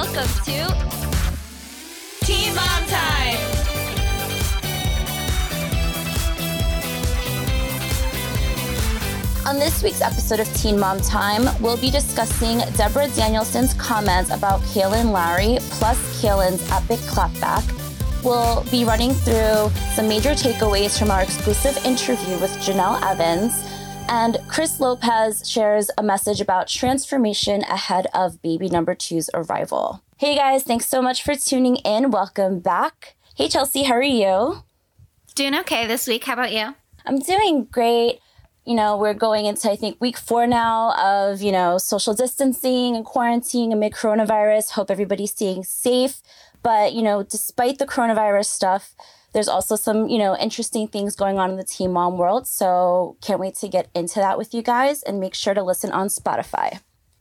welcome to Teen Mom Time. On this week's episode of Teen Mom Time, we'll be discussing Deborah Danielsen's comments about Kailyn Lowry plus Kailyn's epic clapback. We'll be running through some major takeaways from our exclusive interview with Jenelle Evans. And Chris Lopez shares a message about transformation ahead of baby number two's arrival. Hey guys, thanks so much for tuning in. Welcome back. Hey Chelsea, how are you? Doing okay this week. How about you? I'm doing great. You know, we're going into, I think, week four now of, you know, social distancing and quarantine amid coronavirus. Hope everybody's staying safe. But, you know, despite the coronavirus stuff, there's also some, you know, interesting things going on in the Teen Mom world. So can't wait to get into that with you guys and make sure to listen on Spotify.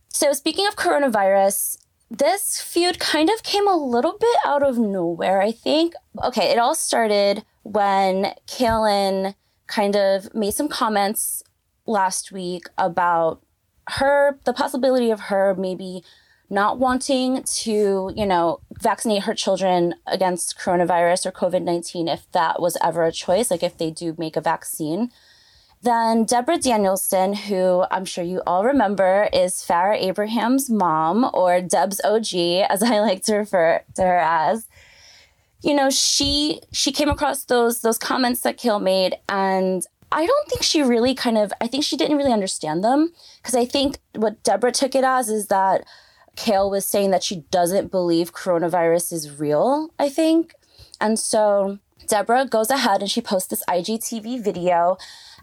So speaking of coronavirus, this feud kind of came a little bit out of nowhere, I think. Okay, it all started when Kailyn kind of made some comments last week about her, the possibility of her maybe not wanting to, you know, vaccinate her children against coronavirus or COVID 19 if that was ever a choice, like if they do make a vaccine. Then Deborah Danielsen, who I'm sure you all remember is Farrah Abraham's mom, or Deb's OG, as I like to refer to her as. You know, she she came across those those comments that Kail made, and I don't think she really kind of I think she didn't really understand them because I think what Deborah took it as is that Kail was saying that she doesn't believe coronavirus is real, I think. And so Deborah goes ahead and she posts this IGTV video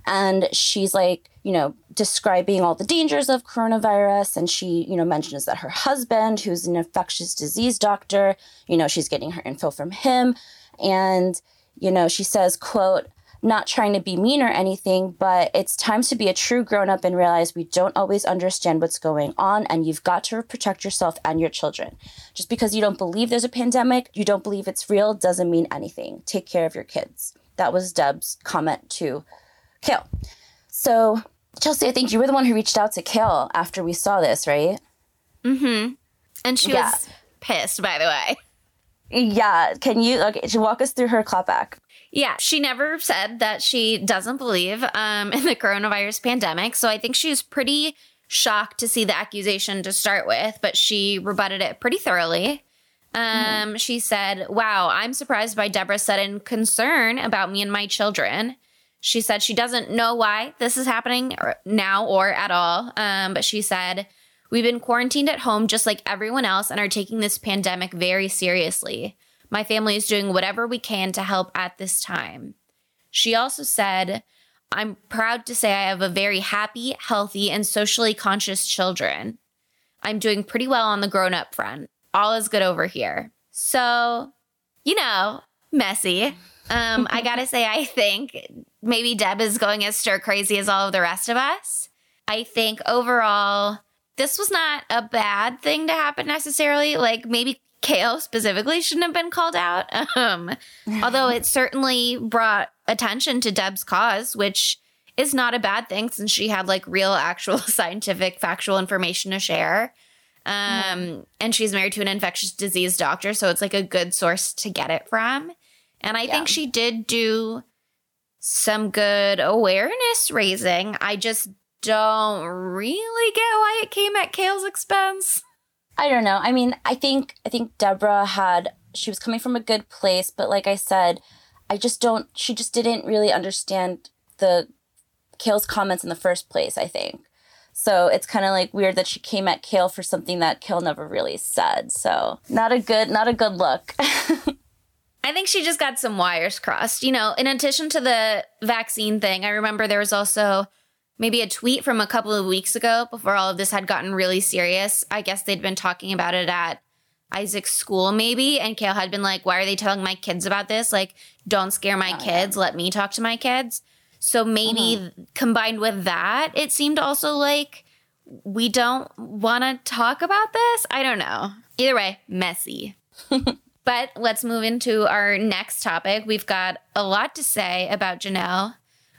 and she's like, you know, describing all the dangers of coronavirus. And she, you know, mentions that her husband, who's an infectious disease doctor, you know, she's getting her info from him. And, you know, she says, quote, not trying to be mean or anything, but it's time to be a true grown up and realize we don't always understand what's going on, and you've got to protect yourself and your children. Just because you don't believe there's a pandemic, you don't believe it's real, doesn't mean anything. Take care of your kids. That was Deb's comment to Kail. So, Chelsea, I think you were the one who reached out to Kail after we saw this, right? Mm hmm. And she yeah. was pissed, by the way. Yeah. Can you okay, walk us through her clapback? Yeah, she never said that she doesn't believe um, in the coronavirus pandemic. So I think she was pretty shocked to see the accusation to start with, but she rebutted it pretty thoroughly. Um, mm-hmm. She said, Wow, I'm surprised by Deborah's sudden concern about me and my children. She said she doesn't know why this is happening now or at all. Um, but she said, We've been quarantined at home just like everyone else and are taking this pandemic very seriously. My family is doing whatever we can to help at this time. She also said, I'm proud to say I have a very happy, healthy, and socially conscious children. I'm doing pretty well on the grown up front. All is good over here. So, you know, messy. Um, I gotta say, I think maybe Deb is going as stir crazy as all of the rest of us. I think overall, this was not a bad thing to happen necessarily. Like maybe Kail specifically shouldn't have been called out. Um, although it certainly brought attention to Deb's cause, which is not a bad thing since she had like real, actual scientific, factual information to share. Um, mm. And she's married to an infectious disease doctor. So it's like a good source to get it from. And I yeah. think she did do some good awareness raising. I just don't really get why it came at Kail's expense. I don't know. I mean, I think I think Deborah had she was coming from a good place, but like I said, I just don't she just didn't really understand the Kail's comments in the first place, I think. So it's kind of like weird that she came at Kail for something that Kail never really said. So not a good not a good look. I think she just got some wires crossed. You know, in addition to the vaccine thing, I remember there was also maybe a tweet from a couple of weeks ago before all of this had gotten really serious. I guess they'd been talking about it at Isaac's school, maybe. And Kail had been like, Why are they telling my kids about this? Like, don't scare my oh, kids. Yeah. Let me talk to my kids. So maybe mm-hmm. combined with that, it seemed also like we don't want to talk about this. I don't know. Either way, messy. but let's move into our next topic. We've got a lot to say about Jenelle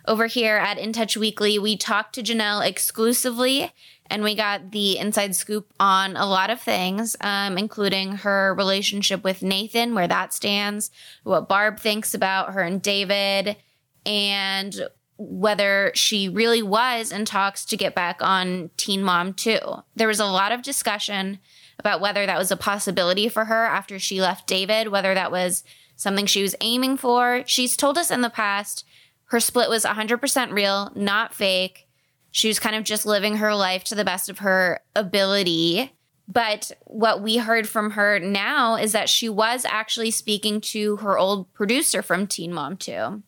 over here at In Touch Weekly, we talked to Jenelle exclusively and we got the inside scoop on a lot of things, um, including her relationship with Nathan, where that stands, what Barb thinks about her and David, and whether she really was in talks to get back on Teen Mom 2. There was a lot of discussion about whether that was a possibility for her after she left David, whether that was something she was aiming for. She's told us in the past her split was 100% real, not fake. She was kind of just living her life to the best of her ability. But what we heard from her now is that she was actually speaking to her old producer from Teen Mom 2.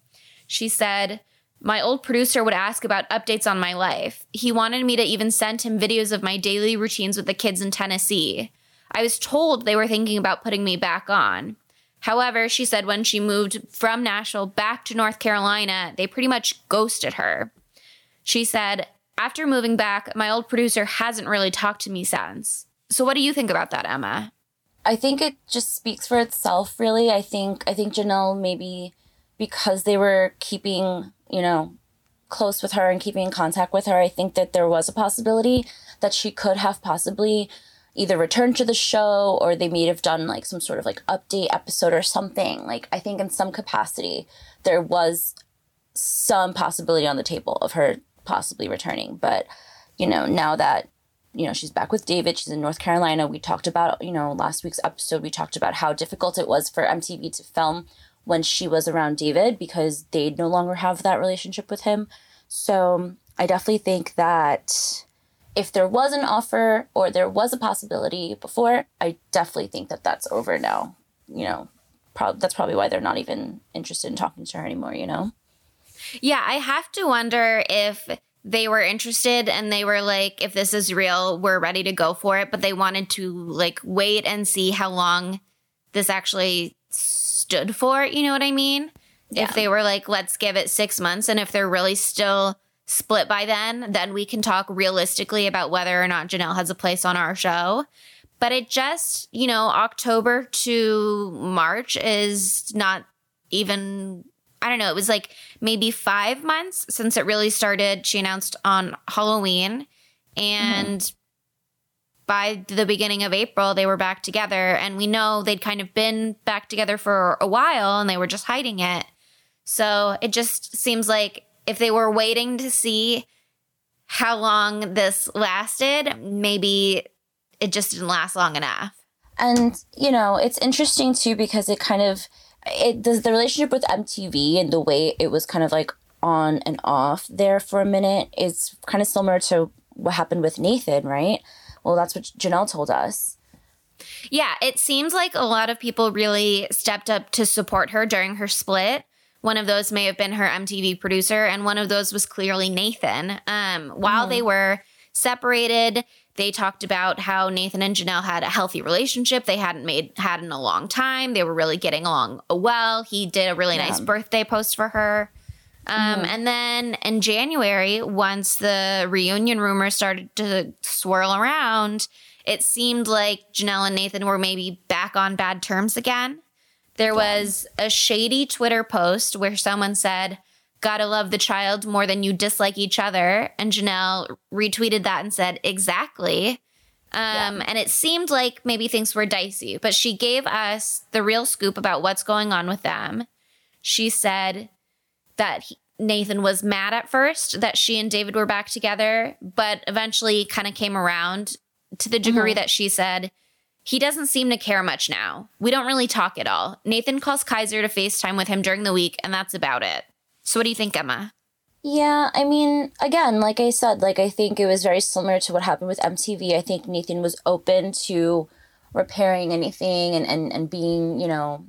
She said, my old producer would ask about updates on my life. He wanted me to even send him videos of my daily routines with the kids in Tennessee. I was told they were thinking about putting me back on. However, she said when she moved from Nashville back to North Carolina, they pretty much ghosted her. She said, After moving back, my old producer hasn't really talked to me since. So what do you think about that, Emma? I think it just speaks for itself, really. I think I think Jenelle maybe because they were keeping you know, close with her and keeping in contact with her, I think that there was a possibility that she could have possibly either returned to the show or they may have done like some sort of like update episode or something. Like I think in some capacity there was some possibility on the table of her possibly returning. But, you know, now that, you know, she's back with David, she's in North Carolina. We talked about, you know, last week's episode, we talked about how difficult it was for MTV to film when she was around David because they no longer have that relationship with him. So I definitely think that if there was an offer or there was a possibility before, I definitely think that that's over now. You know, prob- that's probably why they're not even interested in talking to her anymore, you know? Yeah, I have to wonder if they were interested and they were like, if this is real, we're ready to go for it. But they wanted to like wait and see how long this actually stood for. You know what I mean? Yeah. If they were like, let's give it six months, and if they're really still split by then, then we can talk realistically about whether or not Jenelle has a place on our show. But it just, you know, October to March is not even, I don't know, it was like maybe five months since it really started. She announced on Halloween. And mm-hmm by the beginning of April, they were back together. And we know they'd kind of been back together for a while and they were just hiding it. So it just seems like if they were waiting to see how long this lasted, maybe it just didn't last long enough. And, you know, it's interesting too because it kind of, it does the relationship with MTV and the way it was kind of like on and off there for a minute is kind of similar to what happened with Nathan, right? Well, that's what Jenelle told us. Yeah, it seems like a lot of people really stepped up to support her during her split. One of those may have been her MTV producer, and one of those was clearly Nathan. Um, while mm-hmm. they were separated, they talked about how Nathan and Jenelle had a healthy relationship they hadn't made had in a long time. They were really getting along well. He did a really yeah. nice birthday post for her. Um, mm. And then in January, once the reunion rumors started to swirl around, it seemed like Jenelle and Nathan were maybe back on bad terms again. There was a shady Twitter post where someone said, Gotta love the child more than you dislike each other. And Jenelle retweeted that and said, Exactly. Um, yeah. And it seemed like maybe things were dicey, but she gave us the real scoop about what's going on with them. She said, that he, Nathan was mad at first that she and David were back together, but eventually kind of came around to the degree mm-hmm. that she said, he doesn't seem to care much now. We don't really talk at all. Nathan calls Kaiser to FaceTime with him during the week, and that's about it. So, what do you think, Emma? Yeah, I mean, again, like I said, like I think it was very similar to what happened with MTV. I think Nathan was open to repairing anything and, and, and being, you know,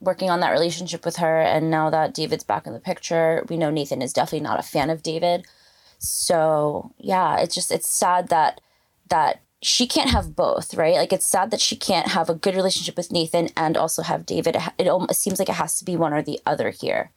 working on that relationship with her. And now that David's back in the picture, we know Nathan is definitely not a fan of David. So yeah, it's just it's sad that that she can't have both, right? Like it's sad that she can't have a good relationship with Nathan and also have David. It almost seems like it has to be one or the other here.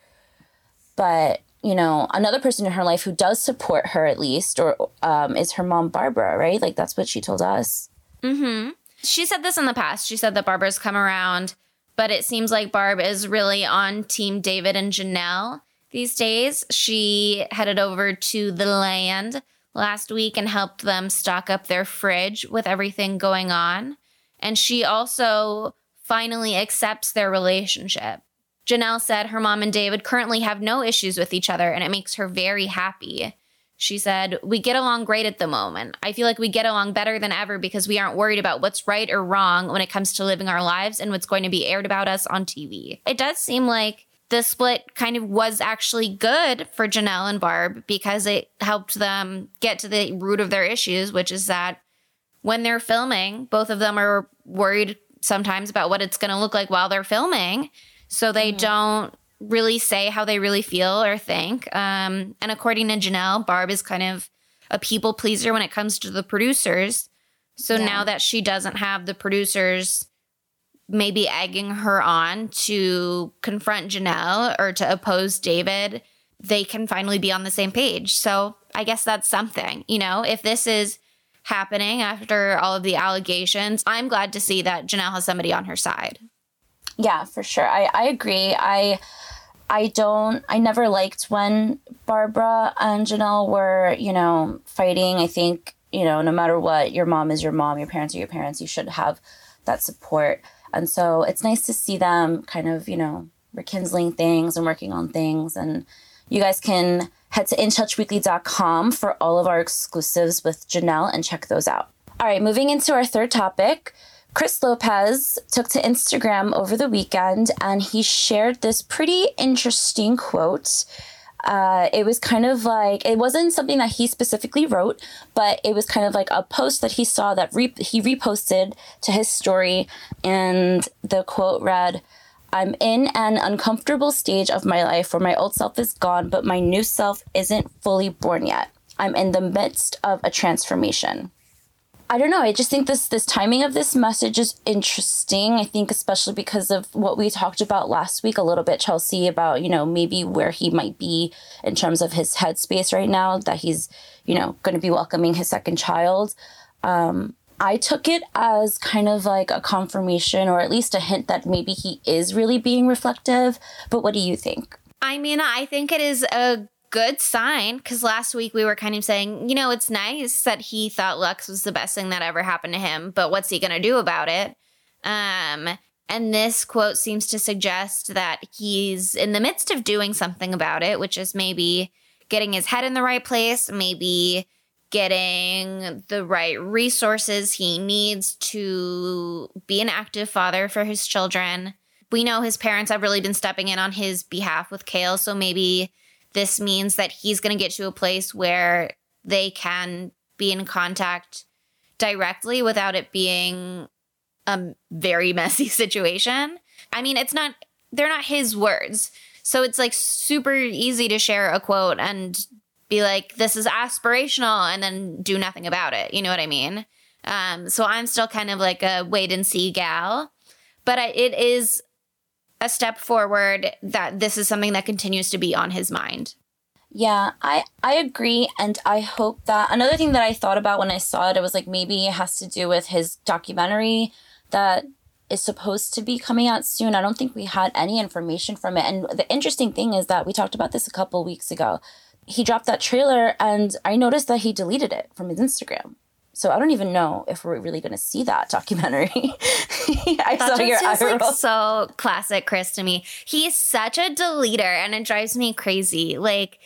But you know, another person in her life who does support her at least, or um, is her mom Barbara, right? Like that's what she told us. Hmm. She said this in the past. She said that Barbara's come around but it seems like Barb is really on Team David and Jenelle. these days. She headed over to the land last week and helped them stock up their fridge with everything going on. And she also finally accepts their relationship. Jenelle said her mom and David currently have no issues with each other and it makes her very happy. She said, We get along great at the moment. I feel like we get along better than ever because we aren't worried about what's right or wrong when it comes to living our lives and what's going to be aired about us on TV. It does seem like the split kind of was actually good for Jenelle and Barb because it helped them get to the root of their issues, which is that when they're filming, both of them are worried sometimes about what it's going to look like while they're filming. So they mm-hmm. don't really say how they really feel or think. Um, and according to Jenelle, Barb is kind of a people pleaser when it comes to the producers. So yeah. now that she doesn't have the producers maybe egging her on to confront Jenelle or to oppose David, they can finally be on the same page. So I guess that's something. You know, if this is happening after all of the allegations, I'm glad to see that Jenelle has somebody on her side. Yeah, for sure. I, I agree. I I don't I never liked when Barbara and Jenelle were, you know, fighting. I think, you know, no matter what, your mom is your mom, your parents are your parents. You should have that support. And so it's nice to see them kind of, you know, rekindling things and working on things. And you guys can head to intouchweekly.com for all of our exclusives with Jenelle and check those out. All right, moving into our third topic. Chris Lopez took to Instagram over the weekend and he shared this pretty interesting quote. Uh, it was kind of like it wasn't something that he specifically wrote, but it was kind of like a post that he saw that re- he reposted to his story, and the quote read, "I'm in an uncomfortable stage of my life where my old self is gone, but my new self isn't fully born yet. I'm in the midst of a transformation." I don't know. I just think this this timing of this message is interesting. I think especially because of what we talked about last week a little bit, Chelsea, about, you know, maybe where he might be in terms of his headspace right now, that he's, you know, going to be welcoming his second child. Um, I took it as kind of like a confirmation or at least a hint that maybe he is really being reflective. But what do you think? I mean, I think it is a good sign because last week we were kind of saying, you know, it's nice that he thought Lux was the best thing that ever happened to him, but what's he going to do about it? Um, and this quote seems to suggest that he's in the midst of doing something about it, which is maybe getting his head in the right place, maybe getting the right resources he needs to be an active father for his children. We know his parents have really been stepping in on his behalf with Kail, so maybe this means that he's going to get to a place where they can be in contact directly without it being a very messy situation. I mean, it's not, they're not his words. So it's like super easy to share a quote and be like, this is aspirational and then do nothing about it. You know what I mean? Um, so I'm still kind of like a wait and see gal. But I, it is a step forward that this is something that continues to be on his mind. Yeah, I I agree and I hope that another thing that I thought about when I saw it it was like maybe it has to do with his documentary that is supposed to be coming out soon. I don't think we had any information from it. And the interesting thing is that we talked about this a couple weeks ago. He dropped that trailer and I noticed that he deleted it from his Instagram. So I don't even know if we're really going to see that documentary. I that saw your eye like roll. so classic Chris to me. He's such a deleter, and it drives me crazy. Like,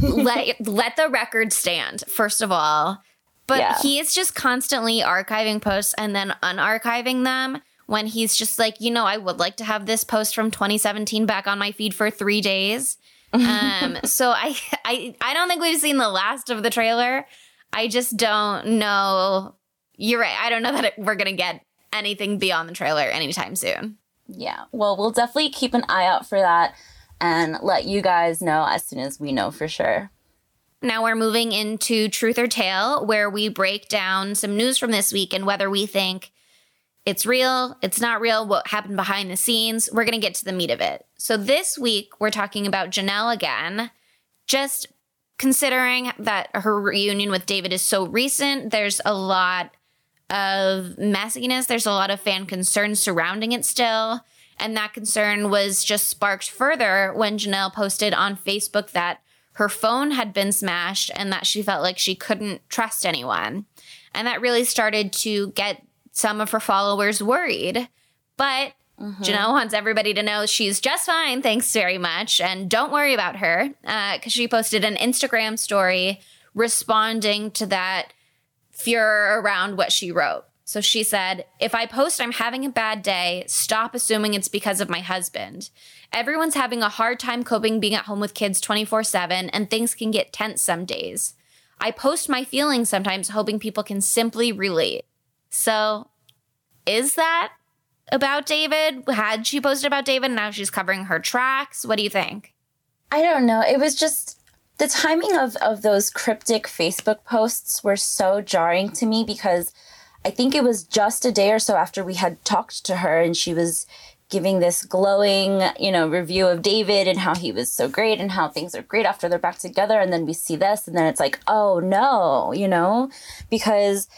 let let the record stand first of all, but yeah. he is just constantly archiving posts and then unarchiving them. When he's just like, you know, I would like to have this post from 2017 back on my feed for three days. um, so I, I, I don't think we've seen the last of the trailer. I just don't know. You're right. I don't know that it, we're going to get anything beyond the trailer anytime soon. Yeah. Well, we'll definitely keep an eye out for that and let you guys know as soon as we know for sure. Now we're moving into Truth or Tale, where we break down some news from this week and whether we think it's real, it's not real, what happened behind the scenes. We're going to get to the meat of it. So this week, we're talking about Jenelle again. Just considering that her reunion with David is so recent, there's a lot of messiness. There's a lot of fan concern surrounding it still. And that concern was just sparked further when Jenelle posted on Facebook that her phone had been smashed and that she felt like she couldn't trust anyone. And that really started to get some of her followers worried. But Mm-hmm. Jenelle wants everybody to know she's just fine. Thanks very much. And don't worry about her because uh, she posted an Instagram story responding to that fear around what she wrote. So she said, If I post I'm having a bad day, stop assuming it's because of my husband. Everyone's having a hard time coping being at home with kids 24 7, and things can get tense some days. I post my feelings sometimes, hoping people can simply relate. So, is that about David? Had she posted about David? Now she's covering her tracks. What do you think? I don't know. It was just the timing of, of those cryptic Facebook posts were so jarring to me because I think it was just a day or so after we had talked to her and she was giving this glowing, you know, review of David and how he was so great and how things are great after they're back together. And then we see this and then it's like, oh no, you know, because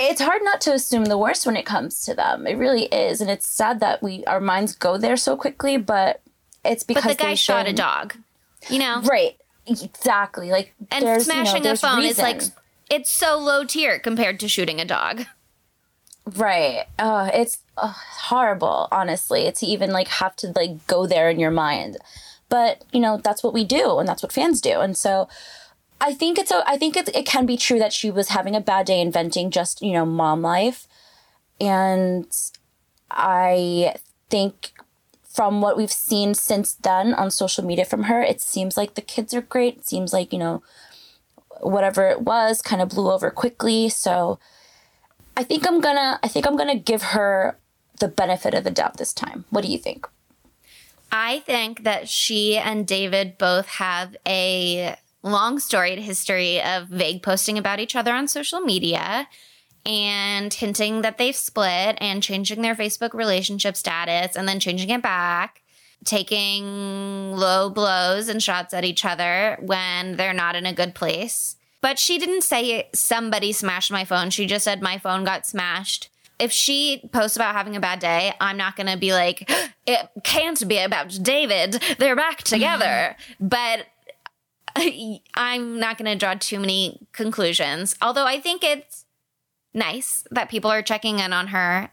it's hard not to assume the worst when it comes to them. It really is, and it's sad that we our minds go there so quickly. But it's because but the guy shot been, a dog. You know, right? Exactly. Like and smashing you know, a phone reason. is like it's so low tier compared to shooting a dog. Right. Uh, it's uh, horrible, honestly, to even like have to like go there in your mind. But you know that's what we do, and that's what fans do, and so I think it's a, I think it, it can be true that she was having a bad day inventing just, you know, mom life. And I think from what we've seen since then on social media from her, it seems like the kids are great. It seems like, you know, whatever it was kind of blew over quickly. So I think I'm gonna I think I'm gonna give her the benefit of the doubt this time. What do you think? I think that she and David both have a long storied history of vague posting about each other on social media and hinting that they've split and changing their Facebook relationship status and then changing it back, taking low blows and shots at each other when they're not in a good place. But she didn't say somebody smashed my phone. She just said my phone got smashed. If she posts about having a bad day, I'm not going to be like, it can't be about David. They're back together. but I'm not going to draw too many conclusions. Although I think it's nice that people are checking in on her.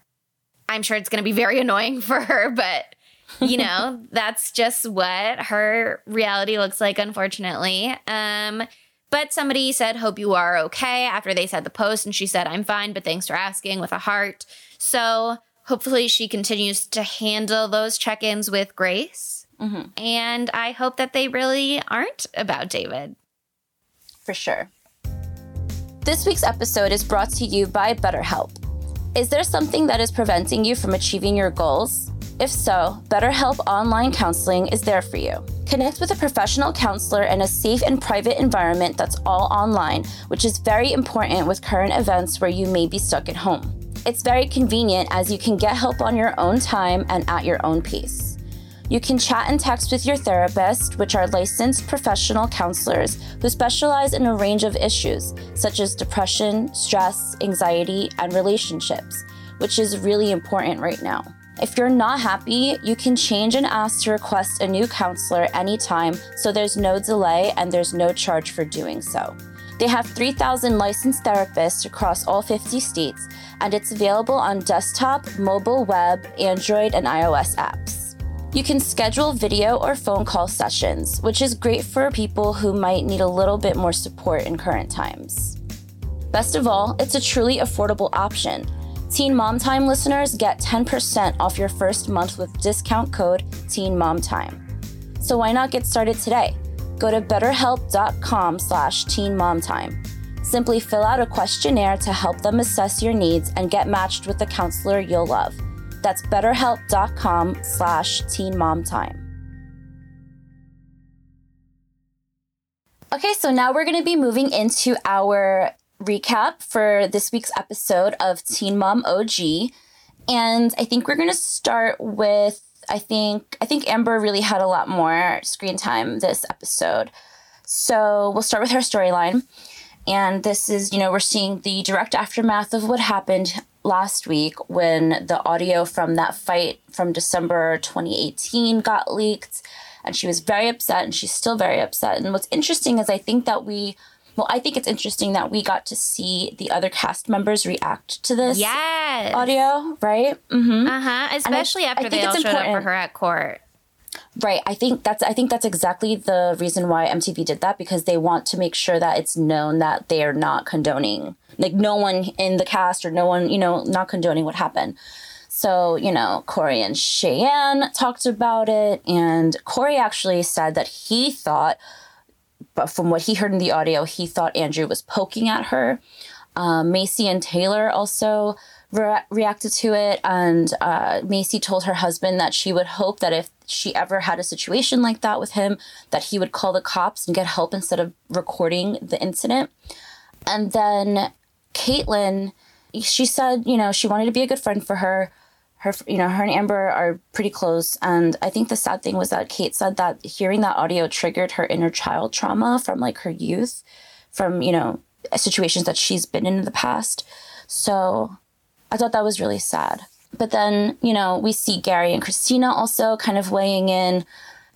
I'm sure it's going to be very annoying for her, but you know, that's just what her reality looks like, unfortunately. Um, but somebody said, Hope you are okay after they said the post. And she said, I'm fine, but thanks for asking with a heart. So hopefully she continues to handle those check ins with grace. Mm-hmm. And I hope that they really aren't about David. For sure. This week's episode is brought to you by BetterHelp. Is there something that is preventing you from achieving your goals? If so, BetterHelp Online Counseling is there for you. Connect with a professional counselor in a safe and private environment that's all online, which is very important with current events where you may be stuck at home. It's very convenient as you can get help on your own time and at your own pace. You can chat and text with your therapist, which are licensed professional counselors who specialize in a range of issues such as depression, stress, anxiety, and relationships, which is really important right now. If you're not happy, you can change and ask to request a new counselor anytime so there's no delay and there's no charge for doing so. They have 3,000 licensed therapists across all 50 states, and it's available on desktop, mobile, web, Android, and iOS apps. You can schedule video or phone call sessions, which is great for people who might need a little bit more support in current times. Best of all, it's a truly affordable option. Teen Mom Time listeners get 10% off your first month with discount code Teen Mom Time. So why not get started today? Go to betterhelp.com slash teenmomtime. Simply fill out a questionnaire to help them assess your needs and get matched with a counselor you'll love. That's betterhelp.com slash teenmomtime. Okay, so now we're going to be moving into our recap for this week's episode of Teen Mom OG. And I think we're going to start with I think I think Amber really had a lot more screen time this episode. So, we'll start with her storyline. And this is, you know, we're seeing the direct aftermath of what happened last week when the audio from that fight from December 2018 got leaked. And she was very upset, and she's still very upset. And what's interesting is I think that we well, I think it's interesting that we got to see the other cast members react to this yes. audio, right? Mm-hmm. Uh huh. Especially I, after I they all showed important. up for her at court. Right. I think that's I think that's exactly the reason why MTV did that because they want to make sure that it's known that they are not condoning like no one in the cast or no one, you know, not condoning what happened. So, you know, Cory and Cheyenne talked about it and Cory actually said that he thought but from what he heard in the audio, he thought Andrew was poking at her. Um, Maci and Taylor also re- reacted to it, and uh, Maci told her husband that she would hope that if she ever had a situation like that with him, that he would call the cops and get help instead of recording the incident. And then Catelynn, she said, you know, she wanted to be a good friend for her. Her, you know, her and Amber are pretty close. And I think the sad thing was that Kate said that hearing that audio triggered her inner child trauma from like her youth, from, you know, situations that she's been in in the past. So I thought that was really sad. But then, you know, we see Gary and Christina also kind of weighing in.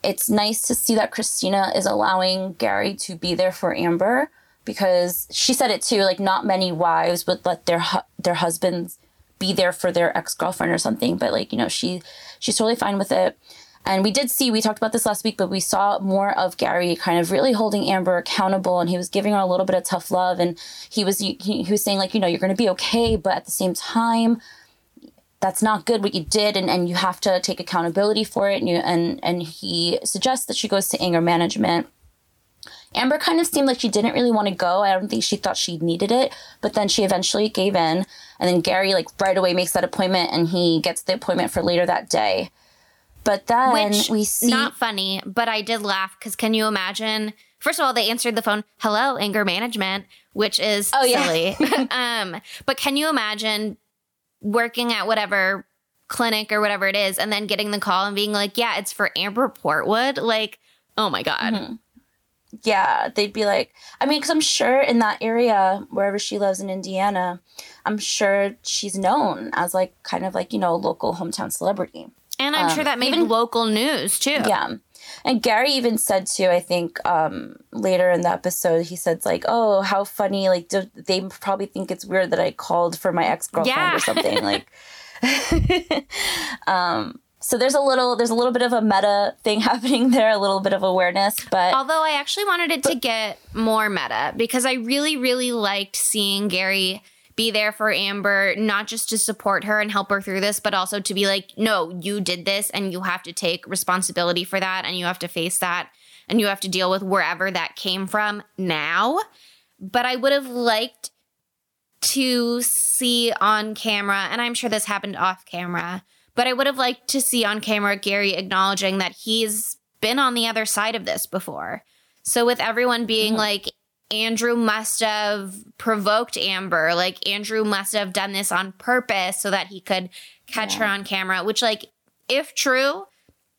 It's nice to see that Christina is allowing Gary to be there for Amber because she said it too like not many wives would let their hu- their husbands be there for their ex-girlfriend or something but like you know she she's totally fine with it and we did see we talked about this last week but we saw more of gary kind of really holding amber accountable and he was giving her a little bit of tough love and he was he, he was saying like you know you're going to be okay but at the same time that's not good what you did and, and you have to take accountability for it and you and and he suggests that she goes to anger management Amber kind of seemed like she didn't really want to go. I don't think she thought she needed it, but then she eventually gave in. And then Gary, like, right away makes that appointment and he gets the appointment for later that day. But then Which, we see. Not funny, but I did laugh because can you imagine? First of all, they answered the phone, hello, anger management, which is oh, silly. Yeah. um, but can you imagine working at whatever clinic or whatever it is and then getting the call and being like, yeah, it's for Amber Portwood? Like, oh my God. Mm-hmm yeah, they'd be like, I mean, because I'm sure in that area, wherever she lives in Indiana, I'm sure she's known as like kind of like, you know, local hometown celebrity. And I'm um, sure that made even, local news too. Yeah. And Gary even said too, I think um, later in the episode, he said like, "Oh, how funny! Like they probably think it's weird that I called for my ex girlfriend yeah. or something." like, um, so there's a little there's a little bit of a meta thing happening there, a little bit of awareness, but although I actually wanted it but, to get more meta because I really really liked seeing Gary be there for Amber, not just to support her and help her through this, but also to be like, no, you did this and you have to take responsibility for that and you have to face that and you have to deal with wherever that came from now. But I would have liked to see on camera, and I'm sure this happened off camera, but I would have liked to see on camera Gary acknowledging that he's been on the other side of this before. So with everyone being mm-hmm. like, Andrew must have provoked Amber, like Andrew must have done this on purpose so that he could catch yeah. her on camera, which, like, if true,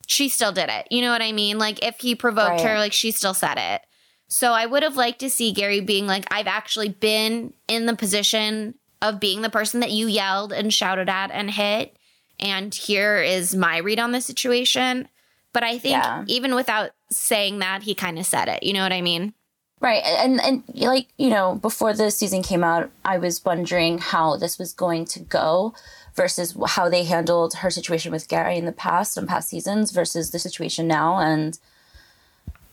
she still did it. You know what I mean? Like, if he provoked right. her, like, she still said it. So I would have liked to see Gary being like, I've actually been in the position of being the person that you yelled and shouted at and hit and here is my read on the situation. But I think yeah. even without saying that, he kind of said it. You know what I mean? Right. And and like, you know, before the season came out, I was wondering how this was going to go versus how they handled her situation with Gary in the past and past seasons versus the situation now and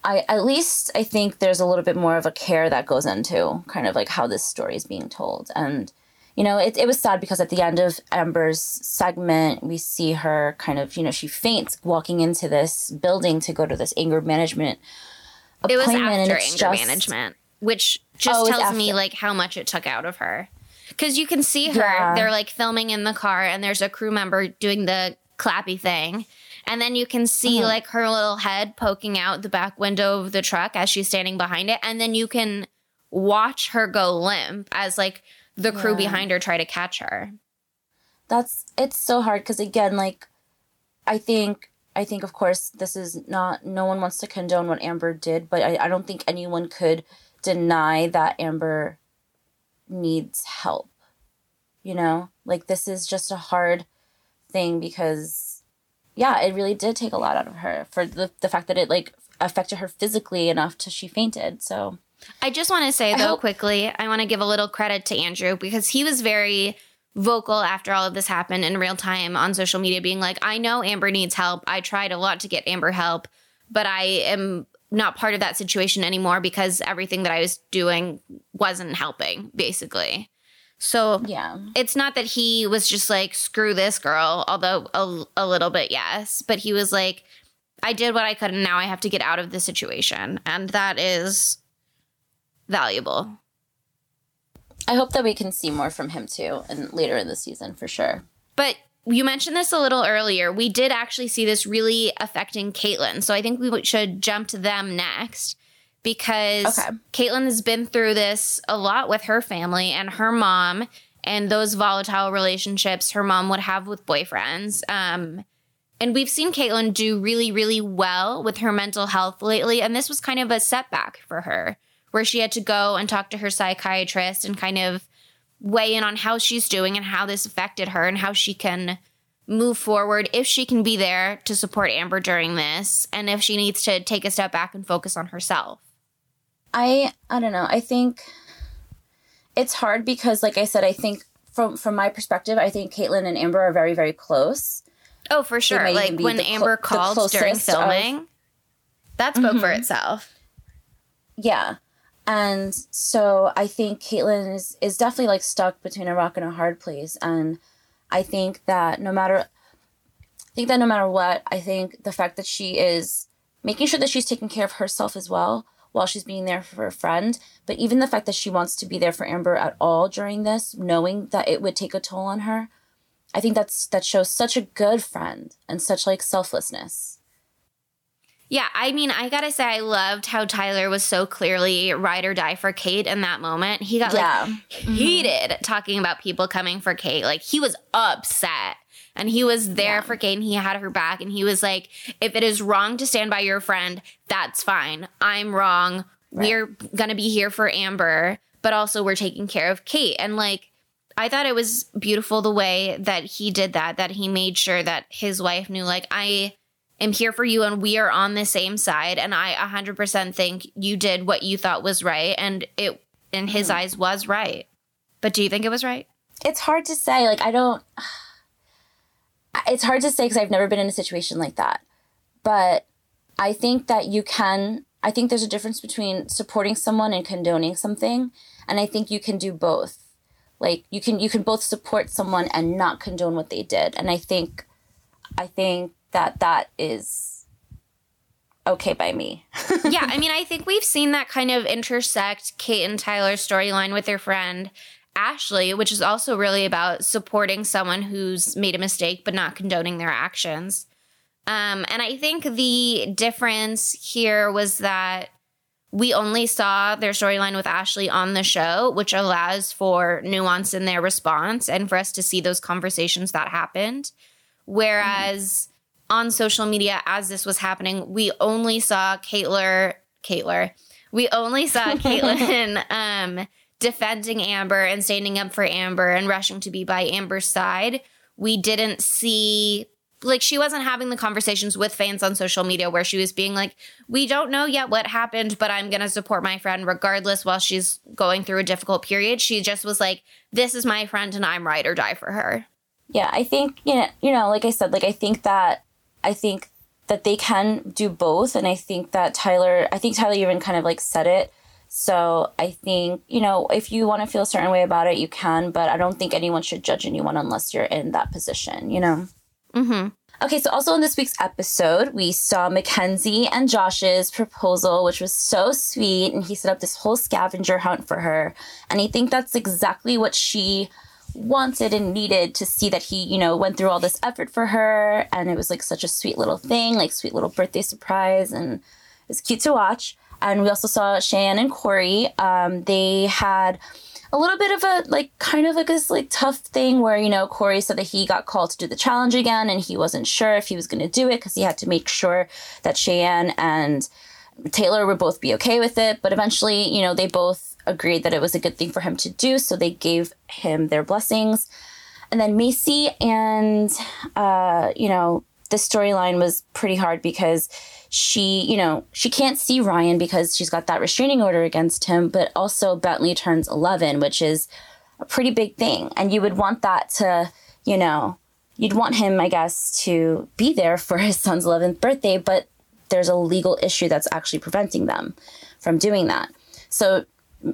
I at least I think there's a little bit more of a care that goes into kind of like how this story is being told and you know, it, it was sad because at the end of Amber's segment, we see her kind of, you know, she faints walking into this building to go to this anger management it was after anger just, management, which just oh, tells me like how much it took out of her. Because you can see her, yeah. they're like filming in the car, and there's a crew member doing the clappy thing. And then you can see mm-hmm. like her little head poking out the back window of the truck as she's standing behind it. And then you can watch her go limp as like the crew yeah. behind her try to catch her. That's it's so hard because again, like I think I think of course this is not no one wants to condone what Amber did, but I, I don't think anyone could deny that Amber needs help. you know? Like this is just a hard thing because yeah, it really did take a lot out of her for the the fact that it like affected her physically enough to she fainted. So I just want to say though hope- quickly, I want to give a little credit to Andrew because he was very vocal after all of this happened in real time on social media being like, "I know Amber needs help. I tried a lot to get Amber help, but I am not part of that situation anymore because everything that I was doing wasn't helping, basically." So yeah, it's not that he was just like, screw this girl, although a, a little bit, yes. But he was like, I did what I could and now I have to get out of this situation. And that is valuable. I hope that we can see more from him too and later in the season for sure. But you mentioned this a little earlier. We did actually see this really affecting Catelynn. So I think we should jump to them next because okay. Catelynn has been through this a lot with her family and her mom and those volatile relationships her mom would have with boyfriends. Um, and we've seen Catelynn do really, really well with her mental health lately. And this was kind of a setback for her, where she had to go and talk to her psychiatrist and kind of weigh in on how she's doing and how this affected her and how she can move forward if she can be there to support Amber during this and if she needs to take a step back and focus on herself. I I don't know. I think it's hard because like I said, I think from from my perspective, I think Catelynn and Amber are very very close. Oh, for sure. Like when Amber called during filming, of, that spoke mm-hmm. for itself. Yeah. And so I think Catelynn is, is definitely like stuck between a rock and a hard place. And I think that no matter, I think that no matter what, I think the fact that she is making sure that she's taking care of herself as well while she's being there for a friend. But even the fact that she wants to be there for Amber at all during this, knowing that it would take a toll on her, I think that's that shows such a good friend and such like selflessness. Yeah, I mean, I gotta say, I loved how Tyler was so clearly ride or die for Kate in that moment. He got yeah. like heated mm-hmm. talking about people coming for Kate. Like he was upset and he was there yeah. for Kate and he had her back. And he was like, if it is wrong to stand by your friend, that's fine. I'm wrong. Right. We're gonna be here for Amber, but also we're taking care of Kate. And like, I thought it was beautiful the way that he did that, that he made sure that his wife knew, like, I am here for you and we are on the same side. And I 100% think you did what you thought was right. And it, in his mm. eyes, was right. But do you think it was right? It's hard to say. Like, I don't, it's hard to say because I've never been in a situation like that. But I think that you can, I think there's a difference between supporting someone and condoning something. And I think you can do both like you can you can both support someone and not condone what they did and i think i think that that is okay by me yeah i mean i think we've seen that kind of intersect kate and tyler's storyline with their friend ashley which is also really about supporting someone who's made a mistake but not condoning their actions um, and i think the difference here was that we only saw their storyline with Ashley on the show, which allows for nuance in their response and for us to see those conversations that happened. Whereas. On social media, as this was happening, we only saw Catelynn, Catelynn, we only saw Catelynn um, defending Amber and standing up for Amber and rushing to be by Amber's side. We didn't see like she wasn't having the conversations with fans on social media where she was being like, "We don't know yet what happened, but I'm going to support my friend regardless while she's going through a difficult period." She just was like, "This is my friend and I'm ride or die for her." Yeah, I think you know, you know, like I said, like I think that I think that they can do both and I think that Tyler, I think Tyler even kind of like said it. So I think, you know, if you want to feel a certain way about it, you can, but I don't think anyone should judge anyone unless you're in that position, you know? Mm-hmm. Okay, so also in this week's episode, we saw Mackenzie and Josh's proposal, which was so sweet. And he set up this whole scavenger hunt for her. And I think that's exactly what she wanted and needed to see that he, you know, went through all this effort for her. And it was like such a sweet little thing, like sweet little birthday surprise. And it's cute to watch. And we also saw Cheyenne and Cory. Um, they had a little bit of a like kind of like this like tough thing where you know Cory said that he got called to do the challenge again and he wasn't sure if he was going to do it because he had to make sure that Cheyenne and Taylor would both be okay with it. But eventually, you know, they both agreed that it was a good thing for him to do. So they gave him their blessings. And then Maci and, uh, you know, the storyline was pretty hard because she, you know, she can't see Ryan because she's got that restraining order against him, but also Bentley turns 11, which is a pretty big thing. And you would want that to, you know, you'd want him, I guess, to be there for his son's 11th birthday, but there's a legal issue that's actually preventing them from doing that. So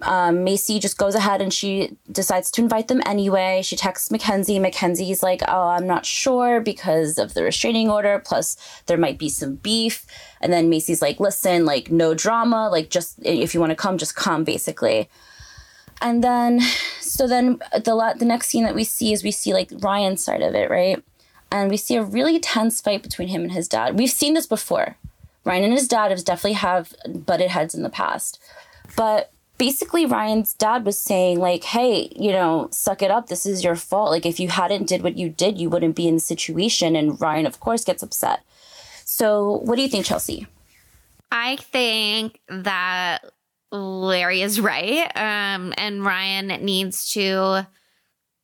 um, Maci just goes ahead and she decides to invite them anyway. She texts Mackenzie. Mackenzie's like, "Oh, I'm not sure because of the restraining order. Plus, there might be some beef." And then Maci's like, "Listen, like, no drama. Like, just if you want to come, just come, basically." And then, so then the the next scene that we see is we see like Ryan's side of it, right? And we see a really tense fight between him and his dad. We've seen this before. Ryan and his dad have definitely have butted heads in the past, but basically Ryan's dad was saying like, "Hey, you know, suck it up. This is your fault. Like if you hadn't did what you did, you wouldn't be in the situation." And Ryan of course gets upset. So, what do you think, Chelsea? I think that Larry is right. Um, and Ryan needs to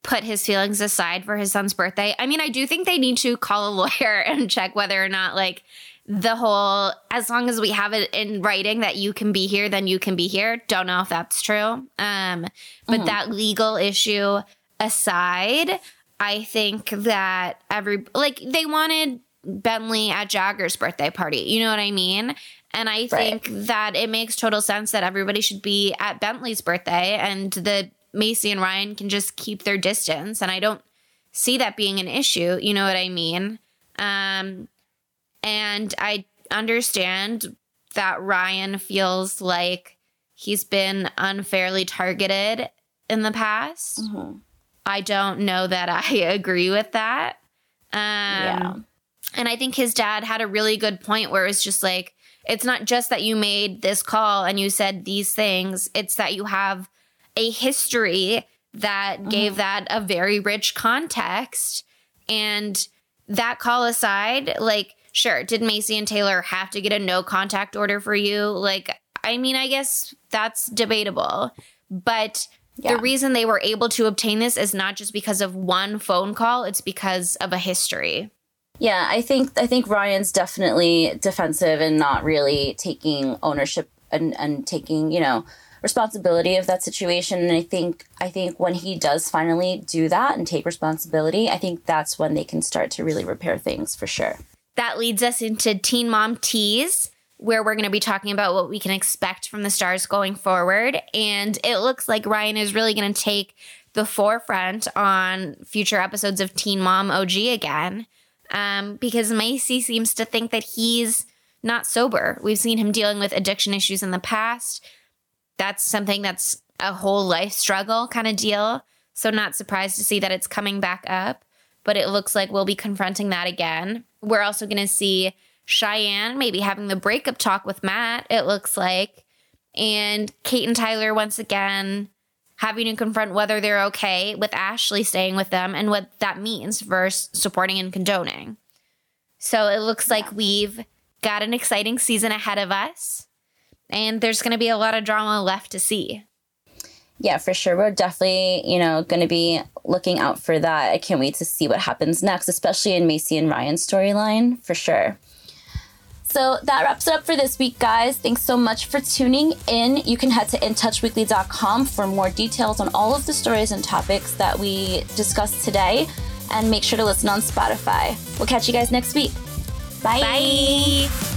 put his feelings aside for his son's birthday. I mean, I do think they need to call a lawyer and check whether or not like the whole as long as we have it in writing that you can be here then you can be here. Don't know if that's true. Um but mm-hmm. that legal issue aside i think that every like they wanted bentley at jagger's birthday party. You know what i mean? And i think right. that it makes total sense that everybody should be at bentley's birthday and the maci and ryan can just keep their distance. And i don't see that being an issue. You know what i mean? Um and I understand that Ryan feels like he's been unfairly targeted in the past. Mm-hmm. I don't know that I agree with that. Um, yeah. And I think his dad had a really good point where it's just like, it's not just that you made this call and you said these things, it's that you have a history that mm-hmm. gave that a very rich context. And that call aside, like, sure, did Maci and Taylor have to get a no contact order for you? Like, I mean, I guess that's debatable. But yeah. the reason they were able to obtain this is not just because of one phone call, it's because of a history. Yeah, I think I think Ryan's definitely defensive and not really taking ownership and, and taking, you know, responsibility of that situation and i think i think when he does finally do that and take responsibility i think that's when they can start to really repair things for sure that leads us into Teen Mom Tease, where we're going to be talking about what we can expect from the stars going forward. And it looks like Ryan is really going to take the forefront on future episodes of Teen Mom OG again, um, because Maci seems to think that he's not sober. We've seen him dealing with addiction issues in the past. That's something that's a whole life struggle kind of deal. So, not surprised to see that it's coming back up, but it looks like we'll be confronting that again. We're also going to see Cheyenne maybe having the breakup talk with Matt, it looks like. And Kate and Tyler, once again, having to confront whether they're okay with Ashley staying with them and what that means versus supporting and condoning. So it looks like we've got an exciting season ahead of us, and there's going to be a lot of drama left to see. Yeah, for sure. We're definitely, you know, going to be looking out for that. I can't wait to see what happens next, especially in Maci and Ryan's storyline, for sure. So that wraps it up for this week, guys. Thanks so much for tuning in. You can head to intouchweekly.com for more details on all of the stories and topics that we discussed today. And make sure to listen on Spotify. We'll catch you guys next week. Bye. Bye.